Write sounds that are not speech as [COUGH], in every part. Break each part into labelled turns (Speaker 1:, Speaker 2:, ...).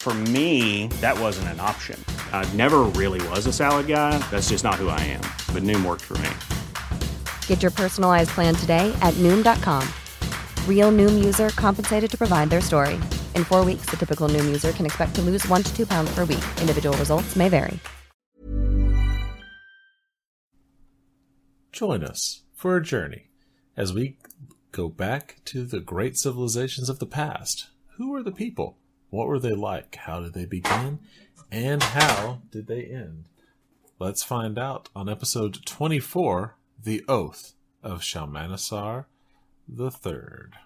Speaker 1: For me, that wasn't an option. I never really was a salad guy. That's just not who I am. But Noom worked for me.
Speaker 2: Get your personalized plan today at Noom.com. Real Noom user compensated to provide their story. In four weeks, the typical Noom user can expect to lose one to two pounds per week. Individual results may vary.
Speaker 3: Join us for a journey as we go back to the great civilizations of the past. Who were the people? What were they like? How did they begin? And how did they end? Let's find out on episode 24 The Oath of Shalmaneser the Third.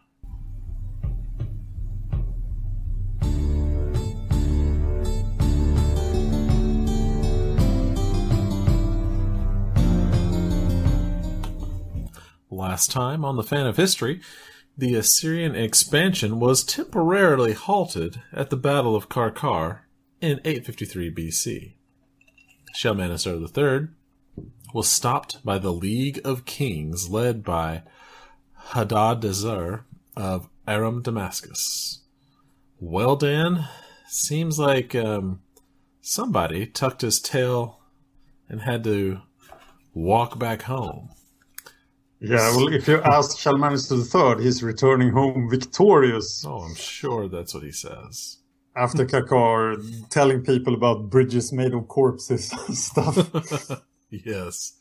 Speaker 3: Last time on the Fan of History, the Assyrian expansion was temporarily halted at the Battle of Qarqar in 853 BC. Shalmaneser III was stopped by the League of Kings led by Hadadezer of Aram Damascus. Well, Dan, seems like um, somebody tucked his tail and had to walk back home.
Speaker 4: Yeah, well, if you ask Shalmaneser III, he's returning home victorious
Speaker 3: Oh, I'm sure that's what he says.
Speaker 4: after Qarqar, telling people about bridges made of corpses and [LAUGHS] stuff. [LAUGHS]
Speaker 3: yes.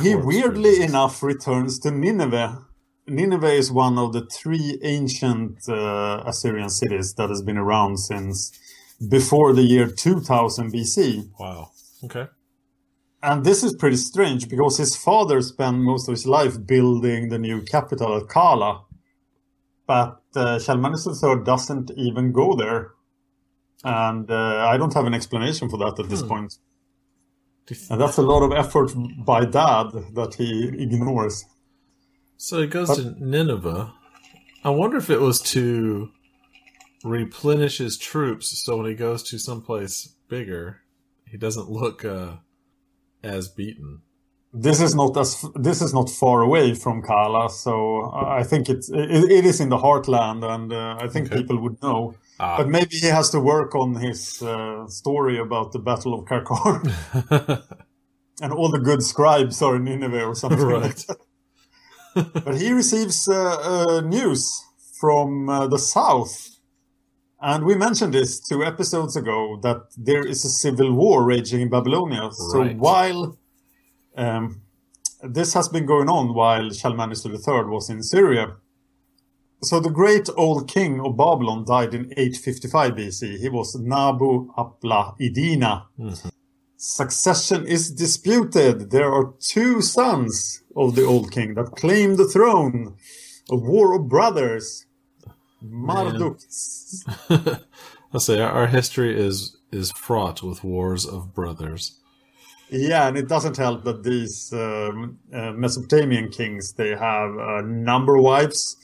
Speaker 4: he
Speaker 3: Corpse
Speaker 4: weirdly
Speaker 3: bridges.
Speaker 4: enough returns to Nineveh. Nineveh is one of the three ancient uh, Assyrian cities that has been around since before the year 2000 BC.
Speaker 3: Wow. Okay.
Speaker 4: And this is pretty strange because his father spent most of his life building the new capital at Kala. But uh, Shalmaneser III doesn't even go there. And uh, I don't have an explanation for that at this point.
Speaker 3: You th-
Speaker 4: And that's a lot of effort by dad that he ignores.
Speaker 3: So he goes to Nineveh. I wonder if it was to replenish his troops so when he goes to someplace bigger, he doesn't look uh, as beaten.
Speaker 4: This is not as this is not far away from Kala, so I think it's it, it is in the heartland, and uh, I think
Speaker 3: Okay.
Speaker 4: people would know.
Speaker 3: Ah.
Speaker 4: But maybe he has to work on his uh, story about the Battle of Qarqar, [LAUGHS] and all the good scribes are in Nineveh or something like that. But he receives uh, uh, news from uh, the south, and we mentioned this two episodes ago that there is a civil war raging in Babylonia. So while um, this has been going on while Shalmaneser III was in Syria. So the great old king of Babylon died in 855 BC. He was Nabu Apla Idina. Succession is disputed. There are two sons of the old king that claim the throne. A war of brothers. Marduk. [LAUGHS]
Speaker 3: I'll say our, our history is is fraught with wars of brothers.
Speaker 4: Yeah, and it doesn't help that these um, uh, Mesopotamian kings they have a number of wives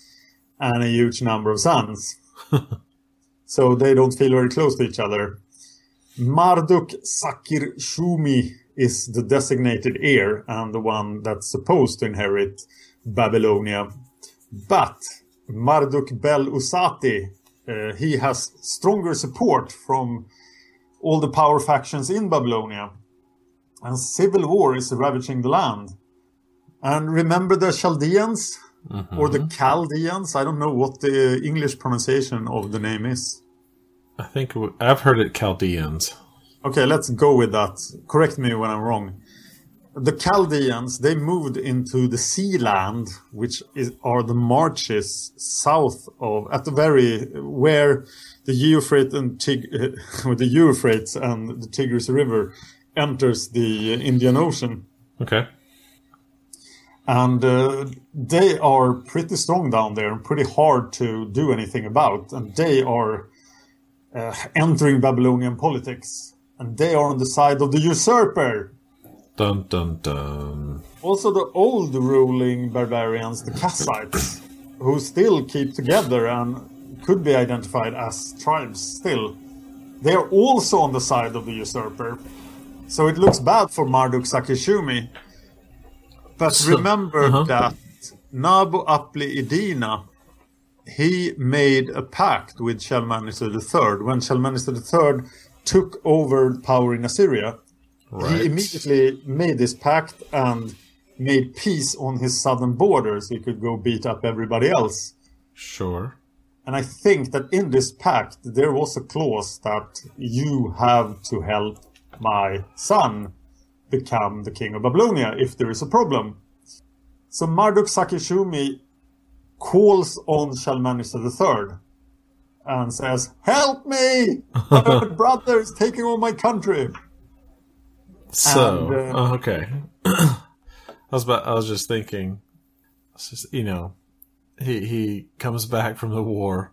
Speaker 4: and a huge number of sons, [LAUGHS] so they don't feel very close to each other. Marduk Sakir Shumi is the designated heir and the one that's supposed to inherit Babylonia, but Marduk Bel Usati, uh, he has stronger support from all the power factions in Babylonia. And civil war is ravaging the land. And remember the Chaldeans? Or the Chaldeans? I don't know what the English pronunciation of the name is.
Speaker 3: I think I've heard it Chaldeans.
Speaker 4: Okay, let's go with that. Correct me when I'm wrong. The Chaldeans, they moved into the sea land, which is, are the marches south of, at the very, where the Euphrates and Tig, with [LAUGHS] the Euphrates and the Tigris River enters the Indian Ocean.
Speaker 3: Okay.
Speaker 4: And uh, they are pretty strong down there and pretty hard to do anything about. And they are uh, entering Babylonian politics. And they are on the side of the usurper.
Speaker 3: Dun dun dun.
Speaker 4: Also, the old ruling barbarians, the Kassites, who still keep together and could be identified as tribes still, they are also on the side of the usurper. So it looks bad for Marduk Sakishumi. But
Speaker 3: So-
Speaker 4: remember
Speaker 3: uh-huh.
Speaker 4: that Nabu Apli Idina, he made a pact with Shalmaneser III. When Shalmaneser III took over power in Assyria,
Speaker 3: Right.
Speaker 4: he immediately made this pact and made peace on his southern border so he could go beat up everybody else.
Speaker 3: Sure.
Speaker 4: And I think that in this pact there was a clause that you have to help my son become the king of Babylonia if there is a problem. So Marduk Sakishumi calls on Shalmaneser III and says, Help me! [LAUGHS] My brother is taking over my country.
Speaker 3: So
Speaker 4: And, uh,
Speaker 3: oh, okay. [CLEARS THROAT] I was about. I was just thinking. Just you know, he he comes back from the war,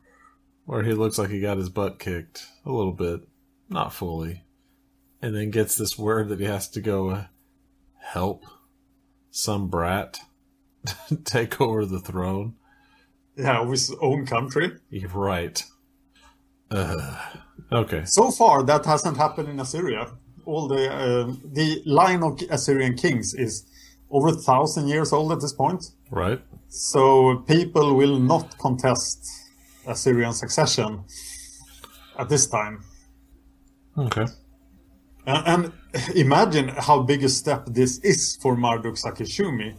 Speaker 3: where he looks like he got his butt kicked a little bit, not fully, and then gets this word that he has to go uh, help some brat [LAUGHS] take over the throne.
Speaker 4: Yeah, of his own country.
Speaker 3: You're right. Uh, okay.
Speaker 4: So far, that hasn't happened in Assyria. All the uh, the line of Assyrian kings is over a thousand years old at this point.
Speaker 3: Right.
Speaker 4: So people will not contest Assyrian succession at this time.
Speaker 3: Okay.
Speaker 4: And, and imagine how big a step this is for Marduk Sakishumi.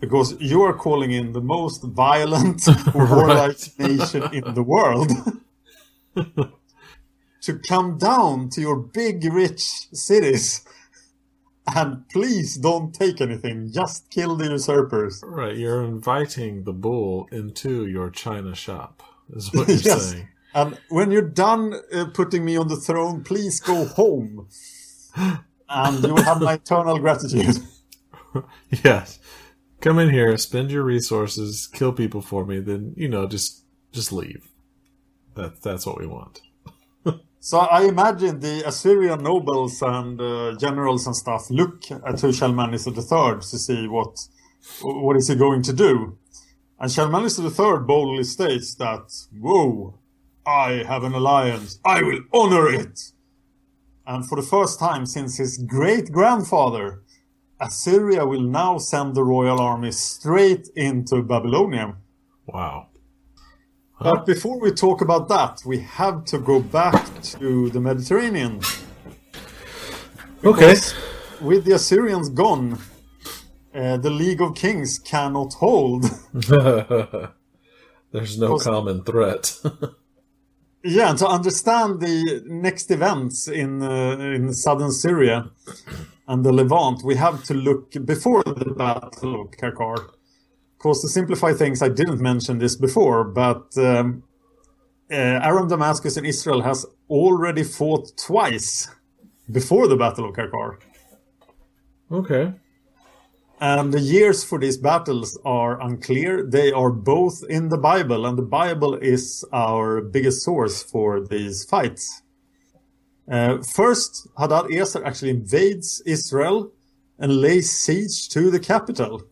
Speaker 4: Because you are calling in the most violent, [LAUGHS] warlike nation in the world [LAUGHS] to come down to your big, rich cities and please don't take anything. Just kill the usurpers.
Speaker 3: Right. You're inviting the bull into your china shop. Is [LAUGHS] what you're
Speaker 4: Yes.
Speaker 3: saying.
Speaker 4: And when you're done uh, putting me on the throne, please go home. and you will have my [LAUGHS] eternal gratitude. [LAUGHS]
Speaker 3: Yes. Come in here, spend your resources, kill people for me, then you know, just just leave. That that's what we want.
Speaker 4: So I imagine the Assyrian nobles and uh, generals and stuff look at who Shalmaneser III to see what what is he going to do. And Shalmaneser III boldly states that, "Whoa, I have an alliance. I will honor it." And for the first time since his great grandfather, Assyria will now send the royal army straight into Babylonia.
Speaker 3: Wow.
Speaker 4: But before we talk about that, we have to go back to the Mediterranean.
Speaker 3: Okay.
Speaker 4: With the Assyrians gone, uh, the League of Kings cannot hold. [LAUGHS]
Speaker 3: There's no
Speaker 4: Cause-
Speaker 3: common threat. [LAUGHS]
Speaker 4: yeah, and to understand the next events in uh, in southern Syria and the Levant, we have to look before the Battle of Qarqar. Because to simplify things, I didn't mention this before, but um, uh, Aram Damascus and Israel has already fought twice before the Battle of Qarqar.
Speaker 3: okay.
Speaker 4: And the years for these battles are unclear. They are both in the Bible, and the Bible is our biggest source for these fights. Uh, first, Hadad Eser actually invades Israel and lays siege to the capital.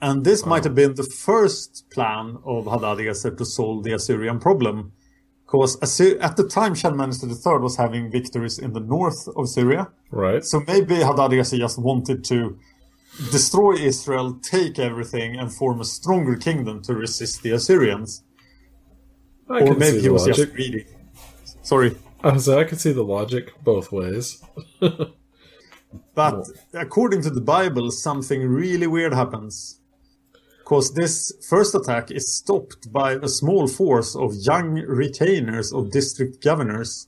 Speaker 4: And this might have been the first plan of Hadad Eser to solve the Assyrian problem. Because at the time, Shalmaneser III was having victories in the north of Syria.
Speaker 3: Right.
Speaker 4: So maybe Hadad Eser just wanted to destroy Israel, take everything, and form a stronger kingdom to resist the Assyrians.
Speaker 3: I
Speaker 4: or maybe
Speaker 3: see
Speaker 4: he was
Speaker 3: logic.
Speaker 4: just greedy. Sorry.
Speaker 3: I was I can see the logic both ways. [LAUGHS]
Speaker 4: But according to the Bible, something really weird happens. Because this first attack is stopped by a small force of young retainers of district governors.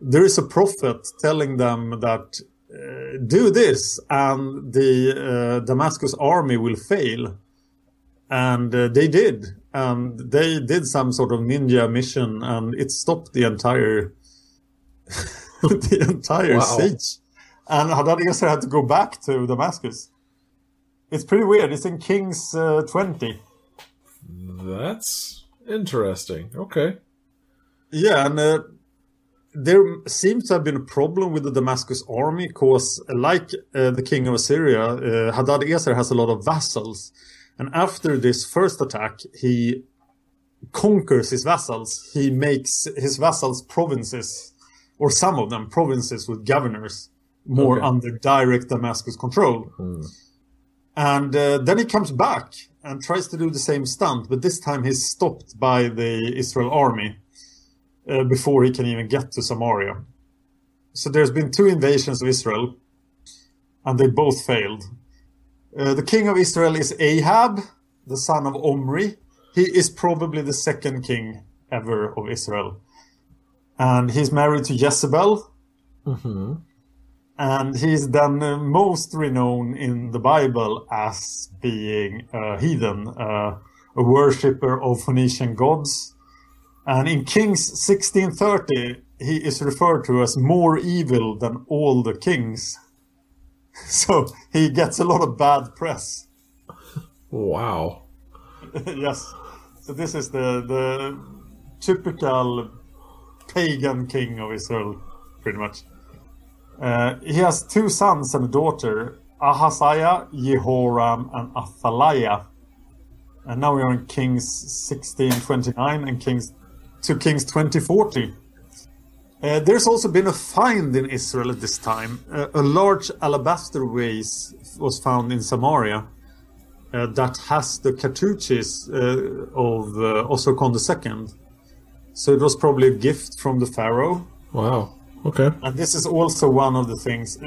Speaker 4: There is a prophet telling them that uh, do this and the uh, Damascus army will fail. And uh, they did. And they did some sort of ninja mission and it stopped the entire [LAUGHS] the entire
Speaker 3: Wow.
Speaker 4: siege. And Hadadezer had to go back to Damascus. It's pretty weird. It's in Kings uh, 20.
Speaker 3: That's interesting. Okay.
Speaker 4: Yeah, and uh, there seems to have been a problem with the Damascus army because, like uh, the king of Assyria, uh, Hadadezer has a lot of vassals. And after this first attack, he conquers his vassals. He makes his vassals provinces, or some of them provinces with governors, more
Speaker 3: Okay.
Speaker 4: under direct Damascus control. And uh, then he comes back and tries to do the same stunt, but this time he's stopped by the Israel army uh, before he can even get to Samaria. So there's been two invasions of Israel, and they both failed. Uh, the king of Israel is Ahab, the son of Omri. He is probably the second king ever of Israel. And he's married to Jezebel. And he's then most renowned in the Bible as being a heathen, uh, a worshipper of Phoenician gods. And in Kings 1630, he is referred to as more evil than all the kings. [LAUGHS] So he gets a lot of bad press.
Speaker 3: Wow. [LAUGHS]
Speaker 4: yes. So this is the the typical pagan king of Israel, pretty much. Uh, he has two sons and a daughter, Ahaziah, Jehoram, and Athaliah. And now we are in Kings 1629 and Kings to Kings 2040. Uh, there's also been a find in Israel at this time. Uh, a large alabaster vase was found in Samaria uh, that has the cartouches of uh, Osorkon II. So it was probably a gift from the pharaoh.
Speaker 3: Wow. Okay.
Speaker 4: And this is also one of the things.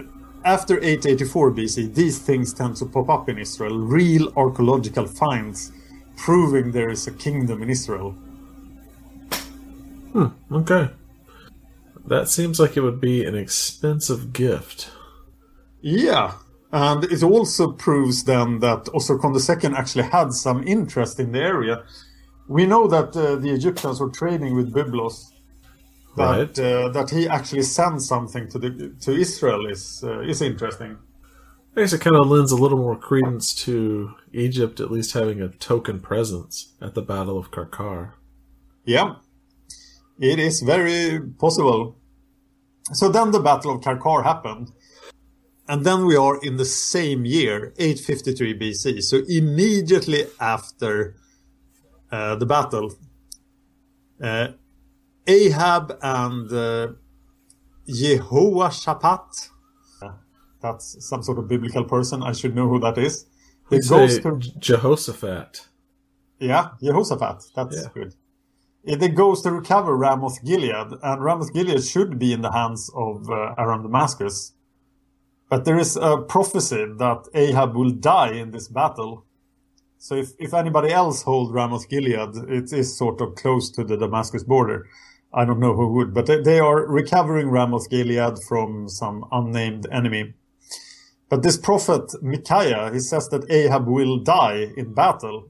Speaker 4: After 884 BC, these things tend to pop up in Israel. Real archaeological finds proving there is a kingdom in Israel.
Speaker 3: Okay. That seems like it would be an expensive gift.
Speaker 4: Yeah. And it also proves then that Osorkon II actually had some interest in the area. We know that uh, the Egyptians were trading with Byblos.
Speaker 3: Right.
Speaker 4: Uh, that he actually sent something to the to Israel is uh, is interesting.
Speaker 3: I guess it kind of lends a little more credence to Egypt at least having a token presence at the Battle of Qarqar.
Speaker 4: Yeah, it is very possible. So then the Battle of Qarqar happened. And then we are in the same year, 853 BC. So immediately after uh, the battle, uh, Ahab and uh, Jehoshaphat, that's some sort of biblical person, I should know who that is.
Speaker 3: It's
Speaker 4: goes to
Speaker 3: Jehoshaphat.
Speaker 4: yeah, Jehoshaphat. That's
Speaker 3: Yeah.
Speaker 4: good. It goes to recover Ramoth Gilead, and Ramoth Gilead should be in the hands of uh, Aram Damascus. But there is a prophecy that Ahab will die in this battle. So if, if anybody else hold Ramoth Gilead, it is sort of close to the Damascus border. I don't know who would, but they, they are recovering Ramoth Gilead from some unnamed enemy. But this prophet Micaiah, he says that Ahab will die in battle.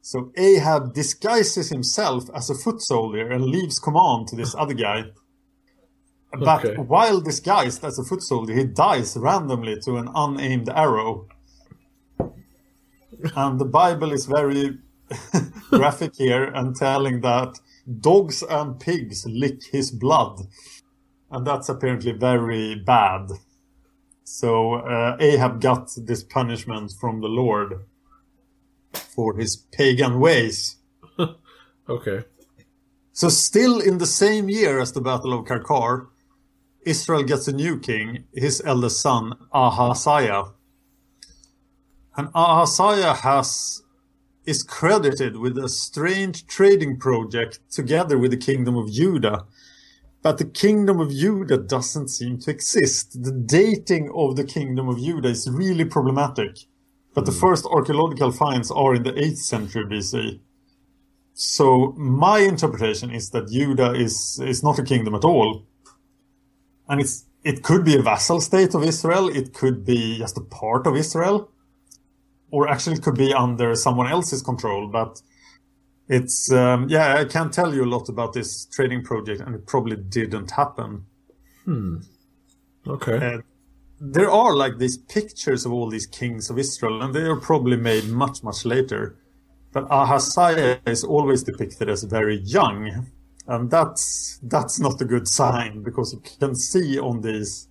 Speaker 4: So Ahab disguises himself as a foot soldier and leaves command to this other guy. But
Speaker 3: Okay.
Speaker 4: while disguised as a foot soldier, he dies randomly to an unaimed arrow. And the Bible is very [LAUGHS] graphic here and telling that dogs and pigs lick his blood. And that's apparently very bad. So uh, Ahab got this punishment from the Lord for his pagan ways. [LAUGHS]
Speaker 3: Okay.
Speaker 4: So still in the same year as the Battle of Qarqar, Israel gets a new king, his eldest son, Ahaziah. And Ahaziah has is credited with a strange trading project together with the kingdom of Judah. But the kingdom of Judah doesn't seem to exist. The dating of the kingdom of Judah is really problematic. But the hmm. first archaeological finds are in the 8th century BC. So my interpretation is that Judah is, is not a kingdom at all. And it's, it could be a vassal state of Israel. It could be just a part of Israel or actually it could be under someone else's control. But it's um, yeah, I can't tell you a lot about this trading project, and it probably didn't happen.
Speaker 3: Okay.
Speaker 4: Uh, there are like these pictures of all these kings of Israel, and they are probably made much much later. But Ahaziah is always depicted as very young, and that's that's not a good sign because you can see on these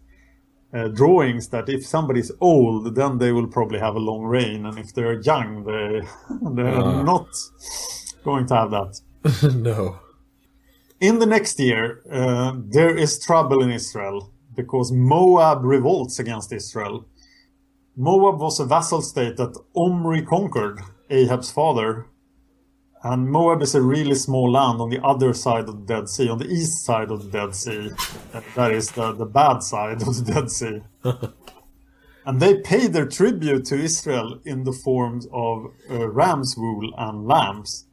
Speaker 4: uh, drawings that if somebody's old, then they will probably have a long reign, and if they're young, they [LAUGHS] they're not going to have that. [LAUGHS]
Speaker 3: no.
Speaker 4: In the next year, uh, there is trouble in Israel because Moab revolts against Israel. Moab was a vassal state that Omri conquered, Ahab's father. And Moab is a really small land on the other side of the Dead Sea, on the east side of the Dead Sea. That is the, the bad side of the [LAUGHS] Dead Sea. [LAUGHS] and they pay their tribute to Israel in the forms of uh, ram's wool and lambs.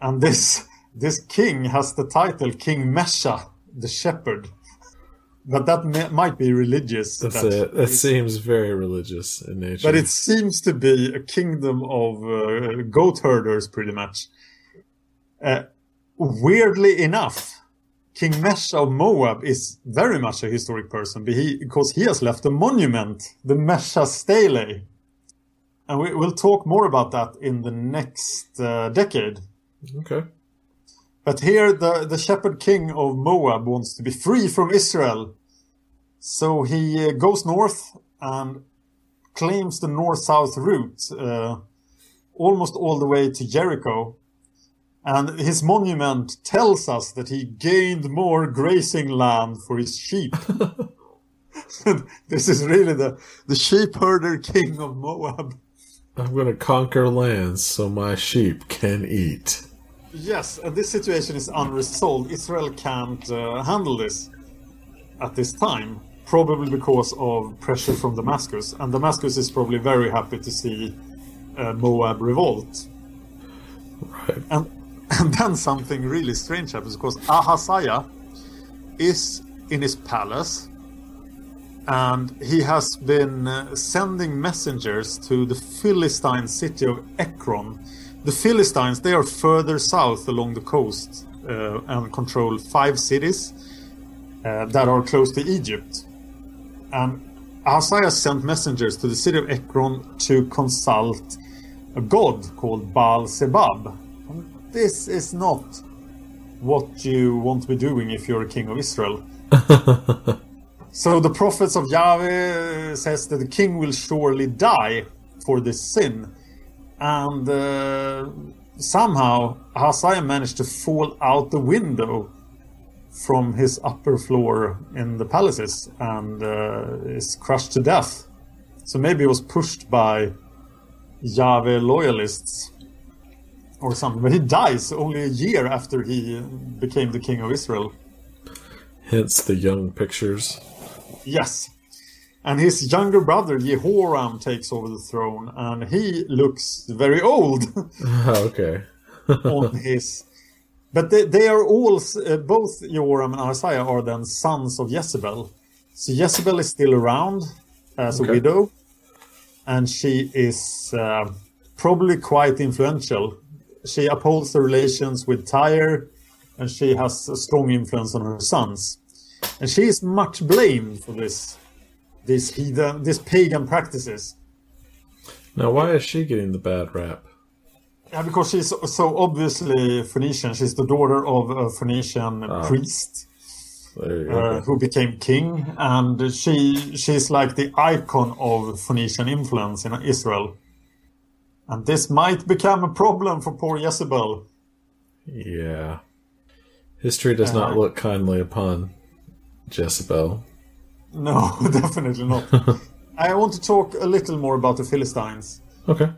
Speaker 4: And this [LAUGHS] this king has the title King Mesha, the shepherd. But that may, might be religious.
Speaker 3: That's
Speaker 4: that-
Speaker 3: it. That seems very religious in nature.
Speaker 4: but it seems to be a kingdom of uh, goat herders, pretty much. Uh, weirdly enough, King Mesha of Moab is very much a historic person because he has left a monument, the Mesha Stele. And we, we'll talk more about that in the next uh, decade.
Speaker 3: okay.
Speaker 4: But here, the, the shepherd king of Moab wants to be free from Israel. So he uh, goes north and claims the north south route, uh, almost all the way to Jericho. And his monument tells us that he gained more grazing land for his sheep. [LAUGHS] [LAUGHS] this is really the, the sheep herder king of Moab.
Speaker 3: I'm going to conquer lands so my sheep can eat.
Speaker 4: Yes, and this situation is unresolved. Israel can't uh, handle this at this time, probably because of pressure from Damascus. And Damascus is probably very happy to see uh, Moab revolt.
Speaker 3: Right.
Speaker 4: And, [LAUGHS] and then something really strange happens because Ahaziah is in his palace and he has been uh, sending messengers to the Philistine city of Ekron. The Philistines, they are further south along the coast uh, and control five cities uh, that are close to Egypt. And Ahaziah sent messengers to the city of Ekron to consult a god called Baal. And this is not what you want to be doing if you're a king of Israel. [LAUGHS] so the prophets of Yahweh says that the king will surely die for this sin. And uh, somehow Ahaziah managed to fall out the window from his upper floor in the palaces and uh, is crushed to death. So maybe he was pushed by Yahweh loyalists or something. But he dies only a year after he became the king of Israel.
Speaker 3: Hence the young pictures.
Speaker 4: Yes. And his younger brother Jehoram takes over the throne, and he looks very old [LAUGHS]
Speaker 3: okay. [LAUGHS]
Speaker 4: on his. But they, they are all, uh, both Jehoram and Ahaziah are then sons of Jezebel. So Jezebel is still around as a widow, and she is uh, probably quite influential. She upholds the relations with Tyre, and she has a strong influence on her sons. And she is much blamed for this, these heathen, these pagan practices.
Speaker 3: Now, why is she getting the bad rap?
Speaker 4: Yeah, because she's so- obviously Phoenician. She's the daughter of a Phoenician priest
Speaker 3: you go.
Speaker 4: uh, who became king, and she she's like the icon of Phoenician influence in Israel. And this might become a problem for poor Jezebel.
Speaker 3: yeah. History does not look kindly upon Jezebel.
Speaker 4: No, [LAUGHS] definitely not. [LAUGHS] I want to talk a little more about the Philistines.
Speaker 3: Okay.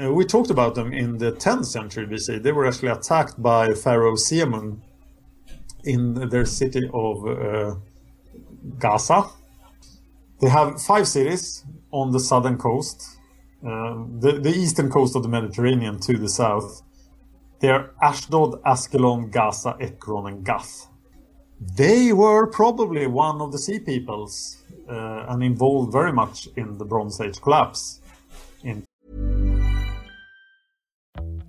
Speaker 4: Uh, we talked about them in the 10th century BC. They were actually attacked by Pharaoh Siamun in their city of uh, Gaza. They have five cities on the southern coast, uh, the, the eastern coast of the Mediterranean to the south. They are Ashdod, Askelon, Gaza, Ekron, and Gath. They were probably one of the sea peoples uh, and involved very much in the Bronze Age collapse. In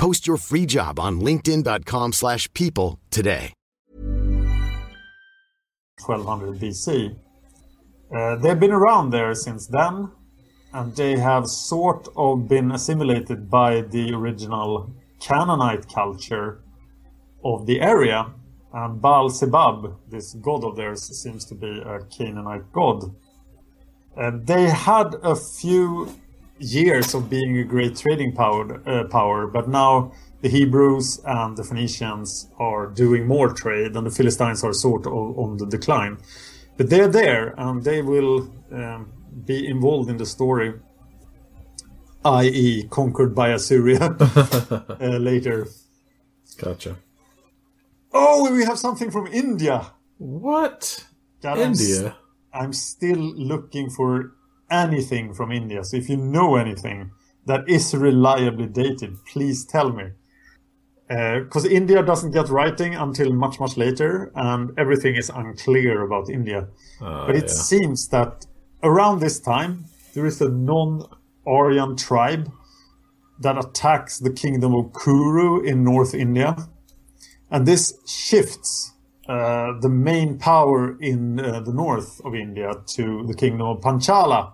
Speaker 5: Post your free job on linkedin.com/people slash people today.
Speaker 4: 1200 BC. Uh, they've been around there since then, and they have sort of been assimilated by the original Canaanite culture of the area. And Baal Zebub, this god of theirs, seems to be a Canaanite god. And they had a few years of being a great trading power, uh, power, but now the Hebrews and the Phoenicians are doing more trade, and the Philistines are sort of on the decline. But they're there, and they will um, be involved in the story, i.e., conquered by Assyria [LAUGHS] uh, later.
Speaker 3: Gotcha.
Speaker 4: Oh, we have something from India.
Speaker 3: What?
Speaker 4: God, I'm s-
Speaker 3: India?
Speaker 4: I'm still looking for anything from India. So if you know anything that is reliably dated, please tell me. Because India doesn't get writing until much, much later, and everything is unclear about India.
Speaker 3: Ah,
Speaker 4: but it
Speaker 3: yeah.
Speaker 4: seems that around this time, there is a non Aryan tribe that attacks the kingdom of Kuru in North India. And this shifts uh, the main power in uh, the north of India to the kingdom of Panchala,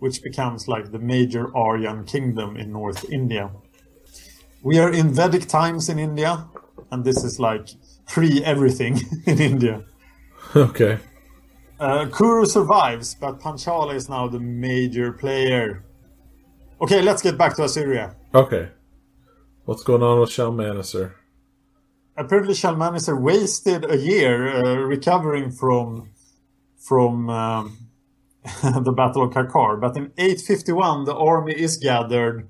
Speaker 4: which becomes like the major Aryan kingdom in North India. We are in Vedic times in India, and this is like pre everything [LAUGHS] in India.
Speaker 3: Okay.
Speaker 4: Uh, Kuru survives, but Panchala is now the major player. Okay, let's get back to Assyria.
Speaker 3: Okay. What's going on with Shalmaneser?
Speaker 4: apparently Shalmaneser wasted a year uh, recovering from from um, [LAUGHS] the Battle of Qarqar. But in 851, the army is gathered,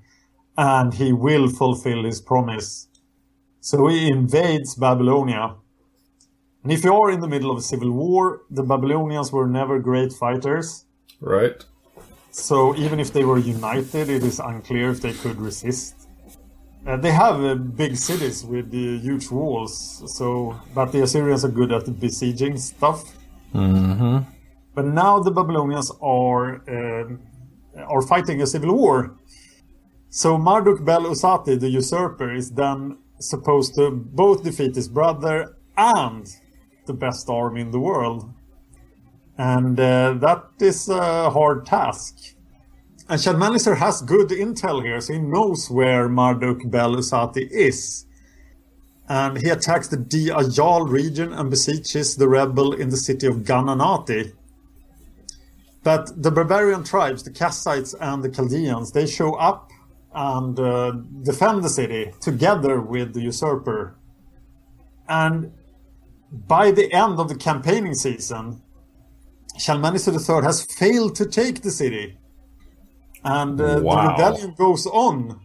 Speaker 4: and he will fulfill his promise. So he invades Babylonia. And if you are in the middle of a civil war, the Babylonians were never great fighters.
Speaker 3: Right?
Speaker 4: So even if they were united, it is unclear if they could resist. Uh, they have uh, big cities with uh, huge walls, so but the Assyrians are good at besieging stuff.
Speaker 3: Mm-hmm.
Speaker 4: But now the Babylonians are uh, are fighting a civil war. So Marduk Bel Usati, the usurper, is then supposed to both defeat his brother and the best army in the world, and uh, that is a hard task. And Shalmaneser has good intel here, so he knows where Marduk Bel Usati is. And he attacks the Di Ajal region and besieges the rebel in the city of Gananati. But the barbarian tribes, the Kassites and the Chaldeans, they show up and uh, defend the city together with the usurper. And by the end of the campaigning season, Shalmaneser III has failed to take the city. And uh, the rebellion goes on.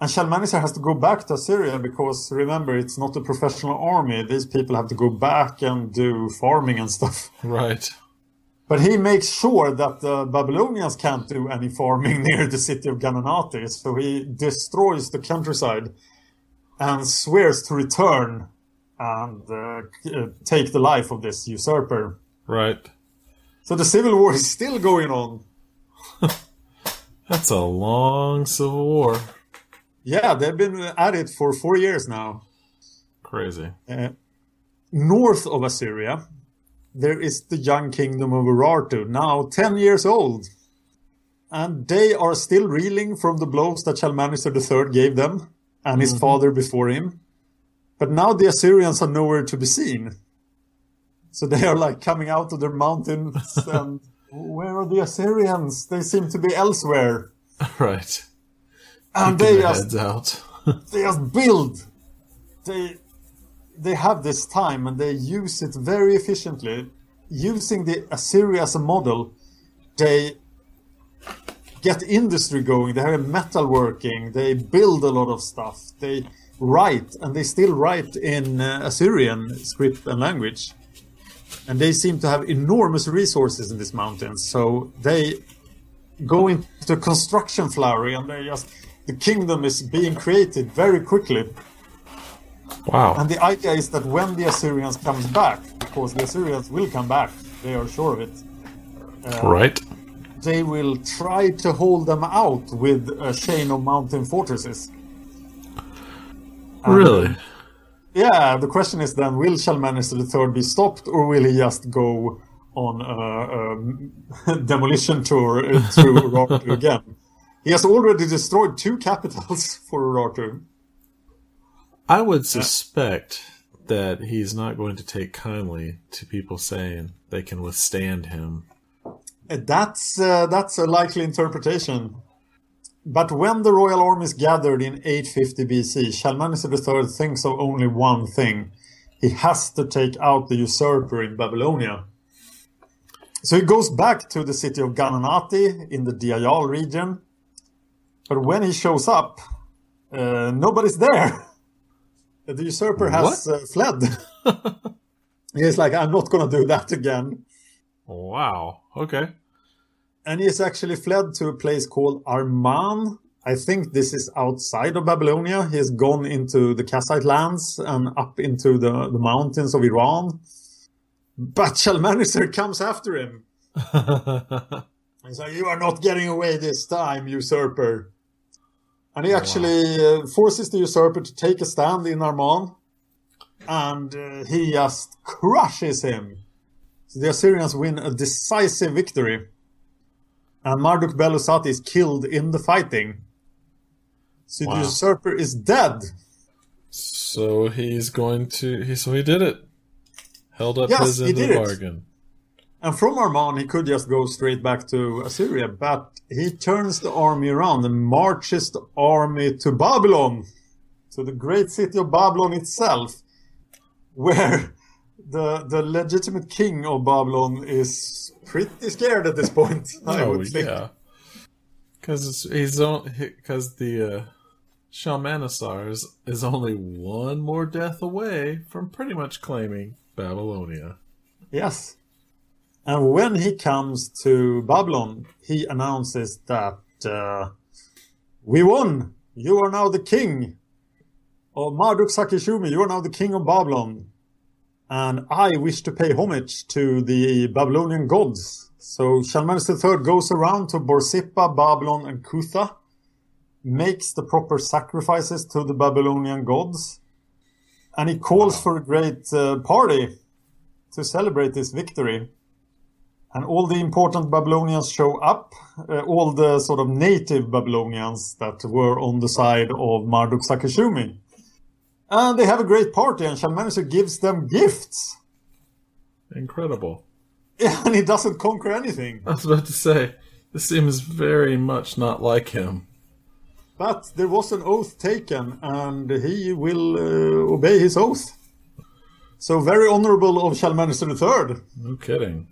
Speaker 4: And Shalmaneser has to go back to Assyria because remember, it's not a professional army. These people have to go back and do farming and stuff.
Speaker 3: Right.
Speaker 4: But he makes sure that the Babylonians can't do any farming [LAUGHS] near the city of Gananati, so he destroys the countryside and swears to return and uh, uh, take the life of this usurper.
Speaker 3: Right.
Speaker 4: So the civil war is still going on. [LAUGHS]
Speaker 3: That's a long civil war.
Speaker 4: Yeah, they've been at it for four years now.
Speaker 3: Crazy.
Speaker 4: Uh, north of Assyria, there is the young kingdom of Urartu, now 10 years old. And they are still reeling from the blows that Shalmaneser III gave them and his mhm. father before him. But now the Assyrians are nowhere to be seen. So they are like coming out of their mountains [LAUGHS] and where are the Assyrians? They seem to be elsewhere. [LAUGHS]
Speaker 3: Right.
Speaker 4: And
Speaker 3: Keeping
Speaker 4: they just,
Speaker 3: out. [LAUGHS]
Speaker 4: they just build. They they have this time and they use it very efficiently. Using the Assyria as a model, they get industry going. They have metalworking. They build a lot of stuff. They write, and they still write in uh, Assyrian script and language. And they seem to have enormous resources in these mountains. So they go into construction flurry, and they just the kingdom is being created very quickly.
Speaker 3: Wow.
Speaker 4: And the idea is that when the Assyrians comes back, because the Assyrians will come back, they are sure of it. uh,
Speaker 3: right.
Speaker 4: They will try to hold them out with a chain of mountain fortresses.
Speaker 3: Really?
Speaker 4: Yeah, the question is then: Will Shalmaneser III be stopped, or will he just go on a, a [LAUGHS] demolition tour through [LAUGHS] Urartu again? He has already destroyed two capitals [LAUGHS] for Urartu.
Speaker 3: I would suspect that he's not going to take kindly to people saying they can withstand him.
Speaker 4: Uh, That's uh, that's a likely interpretation. But when the royal armies gathered in 850 BC, Shalmaneser III thinks of only one thing: he has to take out the usurper in Babylonia. So he goes back to the city of Gananati in the Diayal region. But when he shows up, uh, nobody's there. [LAUGHS] The usurper has uh, fled. [LAUGHS] He's like, I'm not going to do that again.
Speaker 3: Wow. Okay.
Speaker 4: And he has actually fled to a place called Arman. I think this is outside of Babylonia. He has gone into the Kassite lands and up into the, the mountains of Iran. But Shalmaneser comes after him. [LAUGHS] He's like, You are not getting away this time, usurper. And he actually uh, forces the usurper to take a stand in Arman. And uh, he just crushes him. So the Assyrians win a decisive victory. And Marduk Belusati is killed in the fighting. So the usurper is dead.
Speaker 3: So he's going to. He so he did it. Held up
Speaker 4: Yes,
Speaker 3: his end of the bargain.
Speaker 4: And from Arman, he could just go straight back to Assyria, but he turns the army around and marches the army to Babylon, to the great city of Babylon itself, [LAUGHS] where the the legitimate king of Babylon is pretty scared at this point. [LAUGHS] I
Speaker 3: Oh
Speaker 4: would think.
Speaker 3: yeah. Because he's because the uh, Shalmaneser is, is only one more death away from pretty much claiming Babylonia.
Speaker 4: Yes. And when he comes to Babylon, he announces that uh, we won. You are now the king of Marduk Sakishumi. You are now the king of Babylon. And I wish to pay homage to the Babylonian gods. So Shalmaneser III goes around to Borsippa, Babylon, and Kutha, makes the proper sacrifices to the Babylonian gods, and he calls for a great uh, party to celebrate this victory. And all the important Babylonians show up, uh, all the sort of native Babylonians that were on the side of Marduk Sakashumi. And they have a great party, and Shalmaneser gives them gifts.
Speaker 3: Incredible. [LAUGHS]
Speaker 4: And he doesn't conquer anything.
Speaker 3: I was about to say, this seems very much not like him.
Speaker 4: But there was an oath taken, and he will uh, obey his oath. So very honourable of Shalmaneser III.
Speaker 3: No kidding.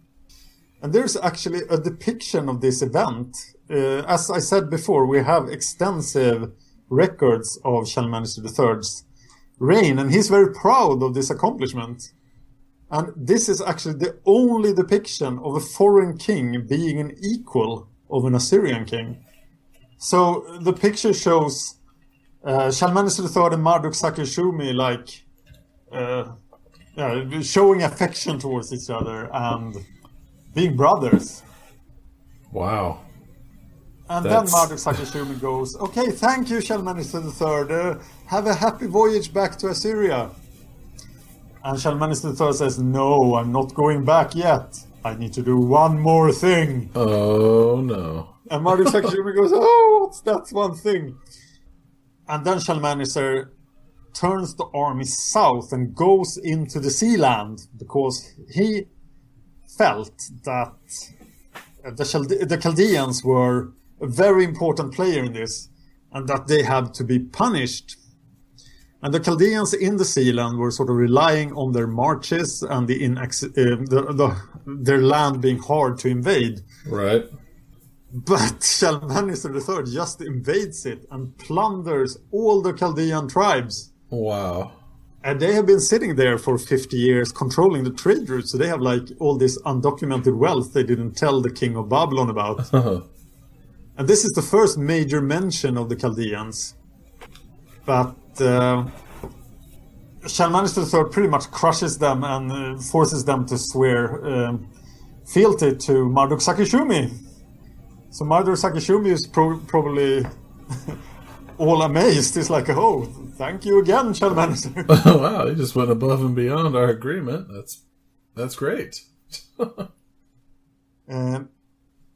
Speaker 4: And there's actually a depiction of this event. Uh, as I said before, we have extensive records of Shalmaneser III's reign, and he's very proud of this accomplishment. And this is actually the only depiction of a foreign king being an equal of an Assyrian king. So the picture shows uh, Shalmaneser III and Marduk Sakashumi like uh, uh, showing affection towards each other and being brothers.
Speaker 3: Wow.
Speaker 4: And
Speaker 3: That's-
Speaker 4: then Marduk Sakashumi goes, Okay, thank you, Shalmaneser III. Uh, have a happy voyage back to Assyria. And Shalmaneser III says, No, I'm not going back yet. I need to do one more thing.
Speaker 3: Oh no.
Speaker 4: And Marduk [LAUGHS] Sakashumi goes, Oh, what's that one thing? And then Shalmaneser turns the army south and goes into the sea land because he felt that the, Chald- the Chaldeans were a very important player in this and that they had to be punished. And the Chaldeans in the sea land were sort of relying on their marches and the, inax- uh, the, the their land being hard to invade.
Speaker 3: Right.
Speaker 4: But [LAUGHS] Shalmaneser III just invades it and plunders all the Chaldean tribes.
Speaker 3: Wow.
Speaker 4: And they have been sitting there for 50 years controlling the trade routes. So they have like all this undocumented wealth they didn't tell the king of Babylon about. [LAUGHS] and this is the first major mention of the Chaldeans. But uh, Shalmaneser III pretty much crushes them and uh, forces them to swear um, fealty to Marduk Sakishumi. So Marduk Sakishumi is pro- probably [LAUGHS] all amazed. He's like, oh, thank you again, Shalmaneser. [LAUGHS]
Speaker 3: wow, he just went above and beyond our agreement. That's that's great. [LAUGHS]
Speaker 4: Uh,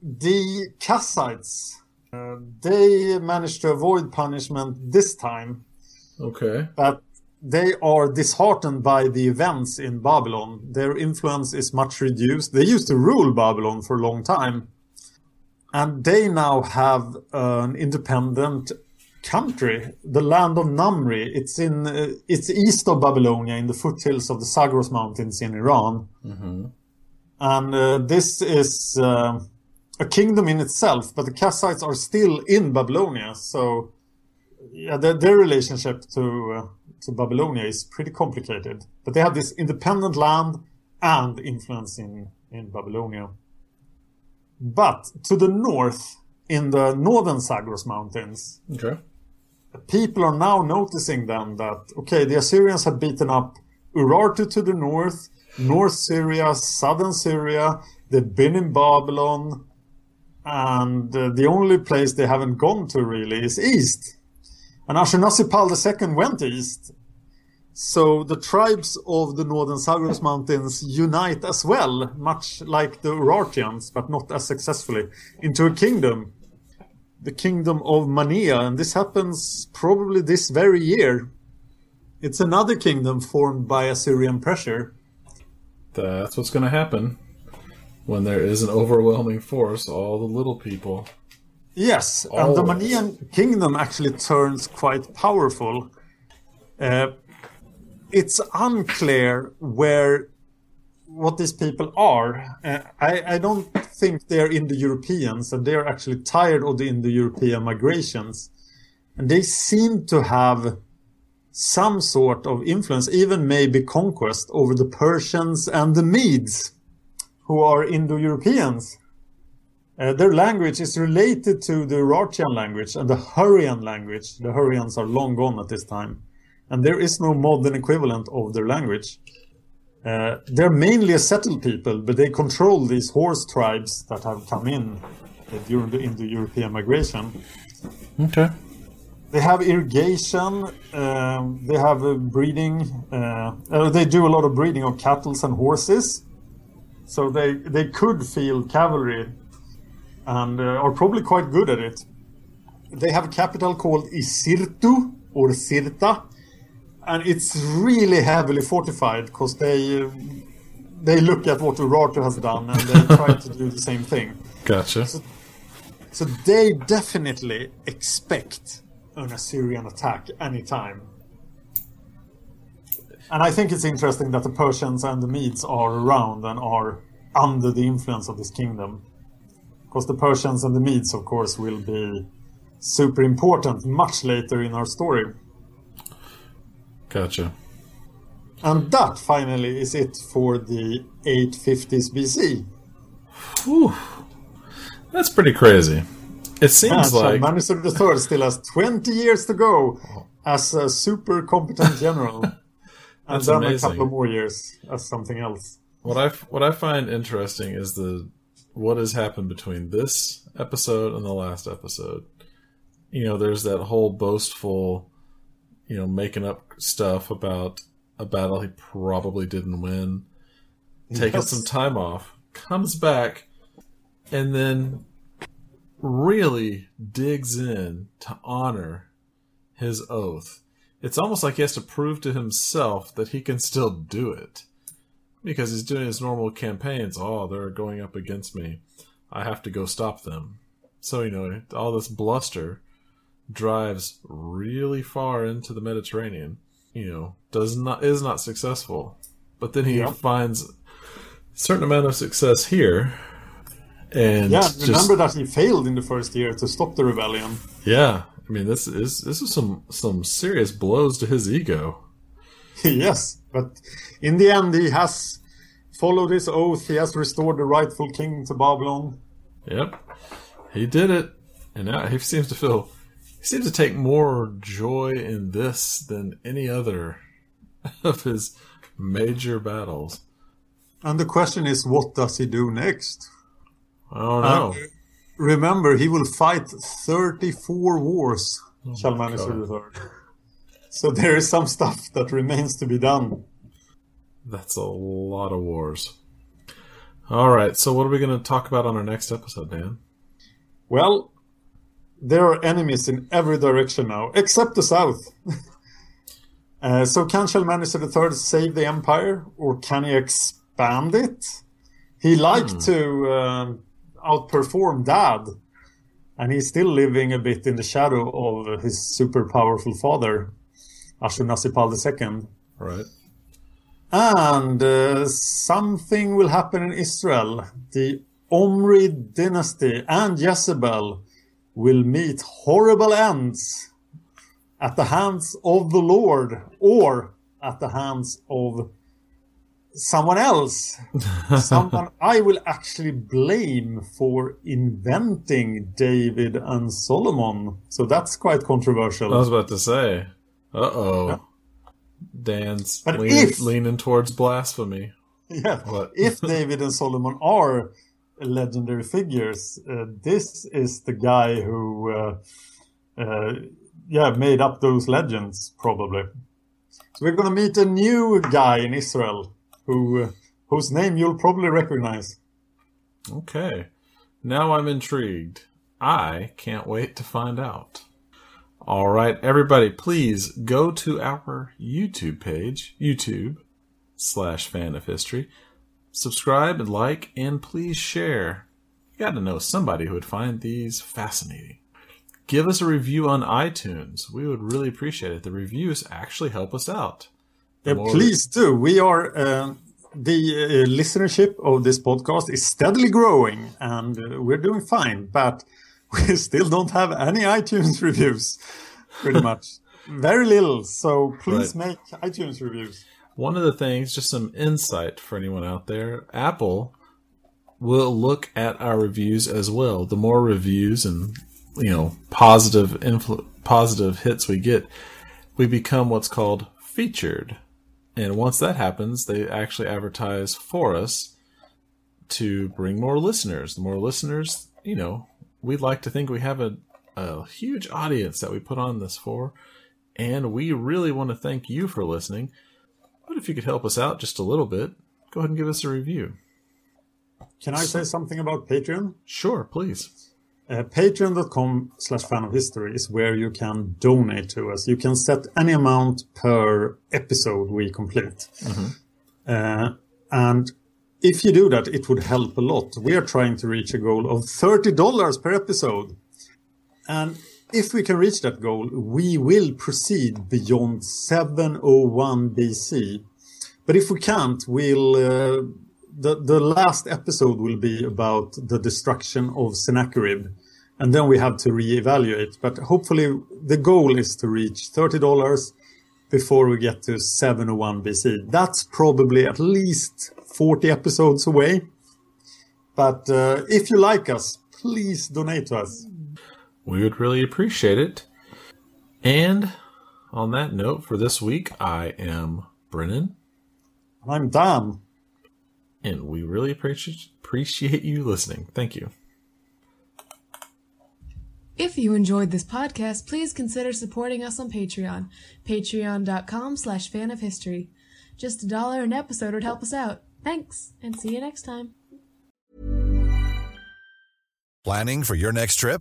Speaker 4: the Kassites, uh, they managed to avoid punishment this time,
Speaker 3: Okay.
Speaker 4: but they are disheartened by the events in Babylon. Their influence is much reduced. They used to rule Babylon for a long time, and they now have an independent country, the land of Namri. It's in uh, it's east of Babylonia, in the foothills of the Zagros Mountains in Iran. And uh, this is uh, a kingdom in itself, but the Kassites are still in Babylonia. So, yeah, their, their relationship to uh, to Babylonia is pretty complicated. But they have this independent land and influence in in Babylonia. But to the north, in the northern Zagros Mountains,
Speaker 3: Okay.
Speaker 4: people are now noticing then that okay, the Assyrians have beaten up Urartu to the north, North Syria, southern Syria. They've been in Babylon, and uh, the only place they haven't gone to really is east. And Ashurnasirpal II went east. So the tribes of the northern Zagros Mountains unite as well, much like the Urartians, but not as successfully, into a kingdom the kingdom of Mania, and this happens probably this very year. It's another kingdom formed by Assyrian pressure.
Speaker 3: That's what's going to happen when there is an overwhelming force. All the little people.
Speaker 4: Yes, and the. Manian kingdom actually turns quite powerful. Uh, it's unclear where what these people are. Uh, I, I don't think they're Indo-Europeans, and they're actually tired of the Indo-European migrations, and they seem to have some sort of influence, even maybe conquest over the Persians and the Medes, who are Indo-Europeans. Uh, their language is related to the Urartian language and the Hurrian language. The Hurrians are long gone at this time. And there is no modern equivalent of their language. Uh, they're mainly a settled people, but they control these horse tribes that have come in uh, during the Indo-European migration.
Speaker 3: Okay.
Speaker 4: They have irrigation. Um, they have uh, breeding. Uh, uh, they do a lot of breeding of cattle and horses. So they they could field cavalry, and uh, are probably quite good at it. They have a capital called Izirtu or Sirta, and it's really heavily fortified because they they look at what Urartu has done and they [LAUGHS] try to do the same thing.
Speaker 3: Gotcha.
Speaker 4: So they definitely expect an Assyrian attack anytime. And I think it's interesting that the Persians and the Medes are around and are under the influence of this kingdom. Because the Persians and the Medes, of course, will be super important much later in our story.
Speaker 3: Gotcha.
Speaker 4: And that finally is it for the 850s BC.
Speaker 3: Whew. That's pretty crazy. It seems
Speaker 4: and
Speaker 3: like
Speaker 4: Shalmaneser III still has 20 years to go as a super competent general. [LAUGHS] and then
Speaker 3: amazing.
Speaker 4: a couple more years as something else.
Speaker 3: what I what I find interesting is the what has happened between this episode and the last episode. You know, there's that whole boastful, you know, making up stuff about a battle he probably didn't win, taking
Speaker 4: Yes.
Speaker 3: some time off, comes back, and then really digs in to honor his oath. It's almost like he has to prove to himself that he can still do it. Because he's doing his normal campaigns. Oh, they're going up against me. I have to go stop them. So, you know, all this bluster drives really far into the Mediterranean. You know, does not is not successful. But then he
Speaker 4: Yep.
Speaker 3: finds a certain amount of success here. And
Speaker 4: Yeah,
Speaker 3: just-
Speaker 4: remember that he failed in the first year to stop the rebellion.
Speaker 3: yeah, I mean this is this is some some serious blows to his ego. [LAUGHS]
Speaker 4: yes, but in the end, he has followed his oath. He has restored the rightful king to Babylon.
Speaker 3: Yep, he did it, and now he seems to feel he seems to take more joy in this than any other [LAUGHS] of his major battles.
Speaker 4: And the question is, what does he do next?
Speaker 3: I don't know.
Speaker 4: Uh, remember, he will fight 34 wars, Shalmaneser III. So there is some stuff that remains to be done.
Speaker 3: That's a lot of wars. All right, so what are we going to talk about on our next episode, Dan?
Speaker 4: Well, there are enemies in every direction now, except the south. [LAUGHS] uh, so can Shalmaneser III save the empire, or can he expand it? He liked to um, outperform Dad, and he's still living a bit in the shadow of his super powerful father, Ashurnasirpal II.
Speaker 3: Right.
Speaker 4: And uh, something will happen in Israel. The Omri dynasty and Jezebel will meet horrible ends at the hands of the Lord or at the hands of someone else. [LAUGHS] someone I will actually blame for inventing David and Solomon. So that's quite controversial.
Speaker 3: I was about to say, uh oh, Dan's leaning,
Speaker 4: if-
Speaker 3: leaning towards blasphemy. [LAUGHS]
Speaker 4: Yeah,
Speaker 3: What?
Speaker 4: if David and Solomon are legendary figures, uh, this is the guy who, uh, uh, yeah, made up those legends probably. So we're gonna meet a new guy in Israel who, uh, whose name you'll probably recognize.
Speaker 3: Okay. Now I'm intrigued. I can't wait to find out. All right, everybody, please go to our YouTube page, YouTube slash fan of history. Subscribe and like, and please share. You got to know somebody who would find these fascinating. Give us a review on iTunes. We would really appreciate it. The reviews actually help us out.
Speaker 4: Yeah,
Speaker 3: more-
Speaker 4: please do. We are uh, the uh, listenership of this podcast is steadily growing, and uh, we're doing fine. But [LAUGHS] we still don't have any iTunes [LAUGHS] reviews, pretty much. [LAUGHS] Very little. So please
Speaker 3: Right.
Speaker 4: make iTunes reviews.
Speaker 3: One of the things, just some insight for anyone out there, Apple will look at our reviews as well. The more reviews and you know positive influ- positive hits we get, we become what's called featured. And once that happens, they actually advertise for us to bring more listeners. The more listeners, you know, we'd like to think we have a, a huge audience that we put on this for. And we really want to thank you for listening. But if you could help us out just a little bit, go ahead and give us a review.
Speaker 4: Can I say something about Patreon?
Speaker 3: Sure, please.
Speaker 4: Uh, Patreon.com slash fan of history is where you can donate to us. You can set any amount per episode we complete. Uh, and if you do that, it would help a lot. We are trying to reach a goal of $30 per episode. And if we can reach that goal, we will proceed beyond 701 BC. But if we can't, we'll uh, the the last episode will be about the destruction of Sennacherib, and then we have to reevaluate. But hopefully, the goal is to reach thirty dollars before we get to 701 BC. That's probably at least 40 episodes away. But uh, if you like us, please donate to us.
Speaker 3: We would really appreciate it. And on that note, for this week, I am Brennon.
Speaker 4: I'm Dom.
Speaker 3: And we really appreciate appreciate you listening. Thank you.
Speaker 6: If you enjoyed this podcast, please consider supporting us on Patreon. Patreon.com slash fan of history. Just a dollar an episode would help us out. Thanks, and see you next time.
Speaker 7: Planning for your next trip?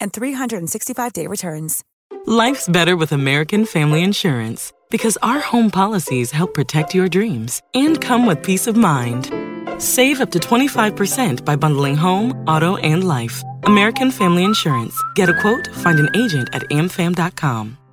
Speaker 8: and 365-day returns.
Speaker 9: Life's better with American Family Insurance because our home policies help protect your dreams and come with peace of mind. Save up to 25% by bundling home, auto, and life. American Family Insurance. Get a quote, find an agent at amfam.com.